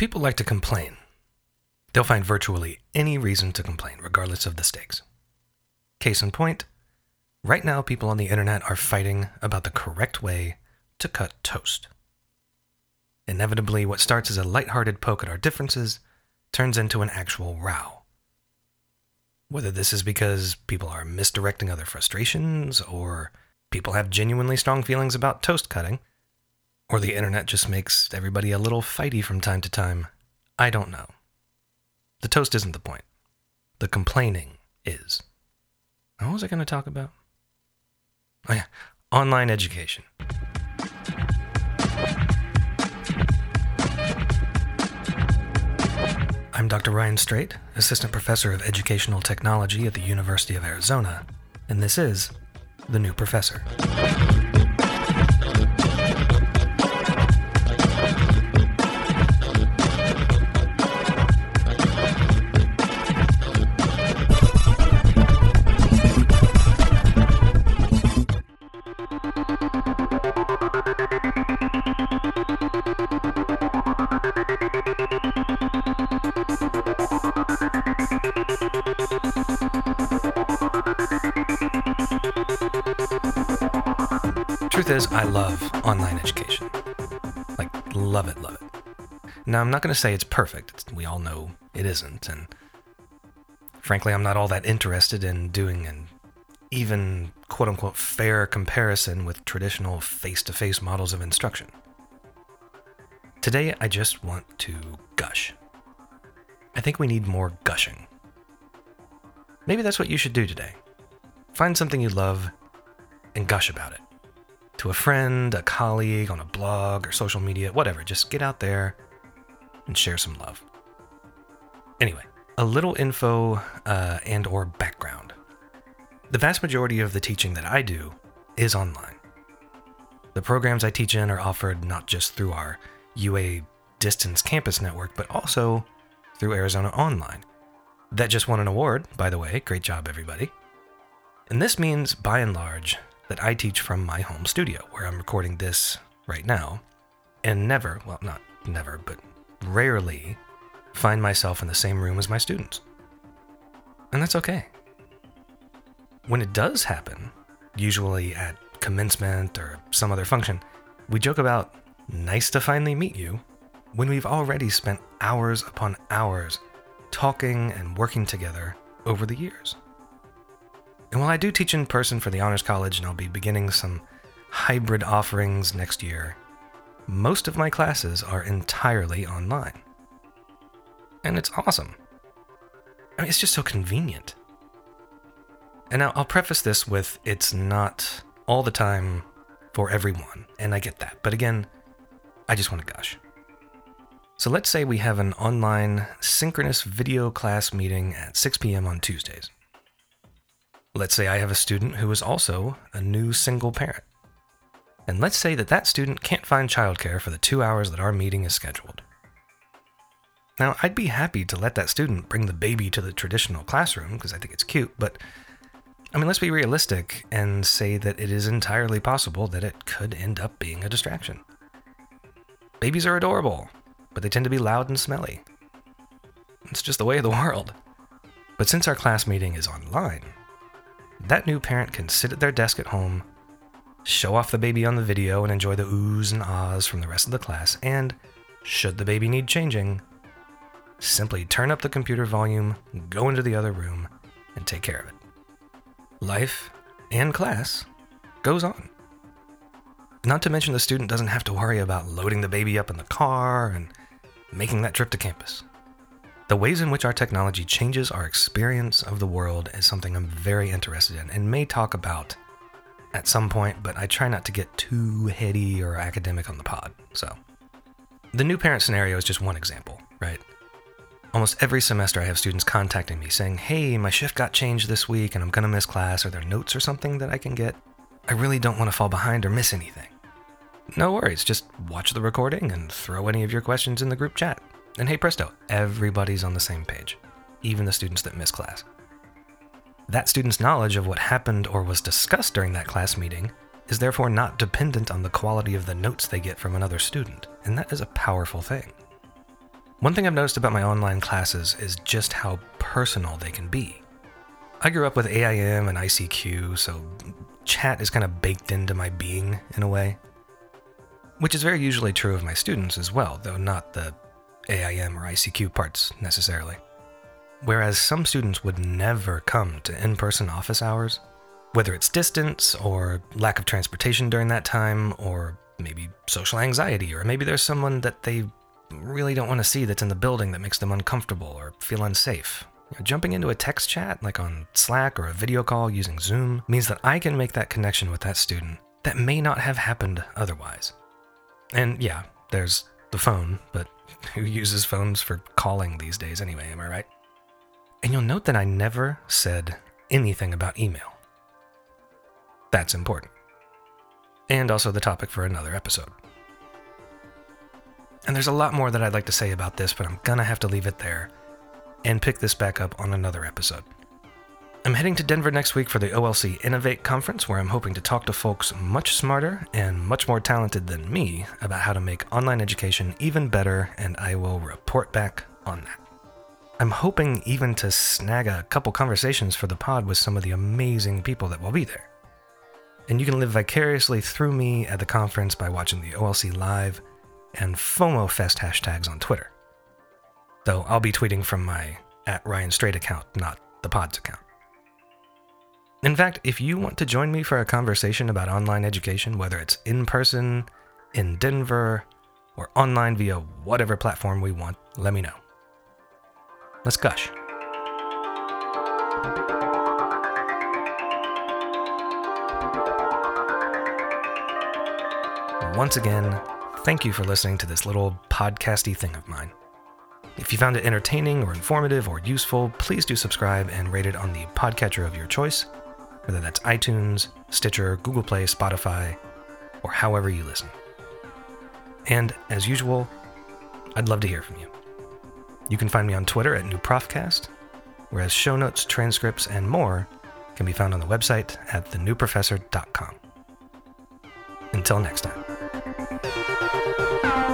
People like to complain. They'll find virtually any reason to complain, regardless of the stakes. Case in point, right now people on the internet are fighting about the correct way to cut toast. Inevitably, what starts as a lighthearted poke at our differences turns into an actual row. Whether this is because people are misdirecting other frustrations, or people have genuinely strong feelings about toast cutting, or the internet just makes everybody a little fighty from time to time, I don't know. The toast isn't the point. The complaining is. What was I going to talk about? Oh, yeah. Online education. I'm Dr. Ryan Straight, Assistant Professor of Educational Technology at the University of Arizona, and this is The New Professor. Truth is, I love online education. Like, love it, love it. Now, I'm not going to say it's perfect. It's, we all know it isn't. And frankly, I'm not all that interested in doing an even quote unquote fair comparison with traditional face to face models of instruction. Today, I just want to gush. I think we need more gushing. Maybe that's what you should do today. Find something you love and gush about it. To a friend, a colleague, on a blog or social media, whatever. Just get out there and share some love. Anyway, a little info uh, and or background. The vast majority of the teaching that I do is online. The programs I teach in are offered not just through our UA distance campus network, but also through Arizona Online. That just won an award, by the way. Great job, everybody. And this means, by and large, that I teach from my home studio, where I'm recording this right now, and never, well, not never, but rarely find myself in the same room as my students. And that's okay. When it does happen, usually at commencement or some other function, we joke about nice to finally meet you when we've already spent hours upon hours talking and working together over the years. And while I do teach in person for the Honors College and I'll be beginning some hybrid offerings next year, most of my classes are entirely online. And it's awesome. I mean, it's just so convenient. And now I'll preface this with it's not all the time for everyone, and I get that. But again, I just want to gush. So let's say we have an online synchronous video class meeting at 6 p.m. on Tuesdays. Let's say I have a student who is also a new single parent. And let's say that that student can't find childcare for the two hours that our meeting is scheduled. Now, I'd be happy to let that student bring the baby to the traditional classroom because I think it's cute, but I mean, let's be realistic and say that it is entirely possible that it could end up being a distraction. Babies are adorable, but they tend to be loud and smelly. It's just the way of the world. But since our class meeting is online, that new parent can sit at their desk at home, show off the baby on the video, and enjoy the oohs and ahs from the rest of the class, and, should the baby need changing, simply turn up the computer volume, go into the other room, and take care of it. Life and class goes on. Not to mention, the student doesn't have to worry about loading the baby up in the car and making that trip to campus. The ways in which our technology changes our experience of the world is something I'm very interested in and may talk about at some point, but I try not to get too heady or academic on the pod. So, the new parent scenario is just one example, right? Almost every semester, I have students contacting me saying, Hey, my shift got changed this week and I'm going to miss class. Are there notes or something that I can get? I really don't want to fall behind or miss anything. No worries, just watch the recording and throw any of your questions in the group chat. And hey presto, everybody's on the same page, even the students that miss class. That student's knowledge of what happened or was discussed during that class meeting is therefore not dependent on the quality of the notes they get from another student, and that is a powerful thing. One thing I've noticed about my online classes is just how personal they can be. I grew up with AIM and ICQ, so chat is kind of baked into my being in a way. Which is very usually true of my students as well, though not the AIM or ICQ parts necessarily. Whereas some students would never come to in person office hours, whether it's distance or lack of transportation during that time, or maybe social anxiety, or maybe there's someone that they really don't want to see that's in the building that makes them uncomfortable or feel unsafe. Jumping into a text chat, like on Slack or a video call using Zoom, means that I can make that connection with that student that may not have happened otherwise. And yeah, there's the phone, but who uses phones for calling these days anyway, am I right? And you'll note that I never said anything about email. That's important. And also the topic for another episode. And there's a lot more that I'd like to say about this, but I'm gonna have to leave it there and pick this back up on another episode. I'm heading to Denver next week for the OLC Innovate conference, where I'm hoping to talk to folks much smarter and much more talented than me about how to make online education even better, and I will report back on that. I'm hoping even to snag a couple conversations for the pod with some of the amazing people that will be there. And you can live vicariously through me at the conference by watching the OLC Live and FOMOFest hashtags on Twitter. Though I'll be tweeting from my at Ryan Straight account, not the pod's account. In fact, if you want to join me for a conversation about online education, whether it's in person, in Denver, or online via whatever platform we want, let me know. Let's gush. Once again, thank you for listening to this little podcasty thing of mine. If you found it entertaining or informative or useful, please do subscribe and rate it on the podcatcher of your choice, whether that's iTunes, Stitcher, Google Play, Spotify, or however you listen. And as usual, I'd love to hear from you. You can find me on Twitter at NewProfcast, whereas show notes, transcripts, and more can be found on the website at thenewprofessor.com. Until next time. Música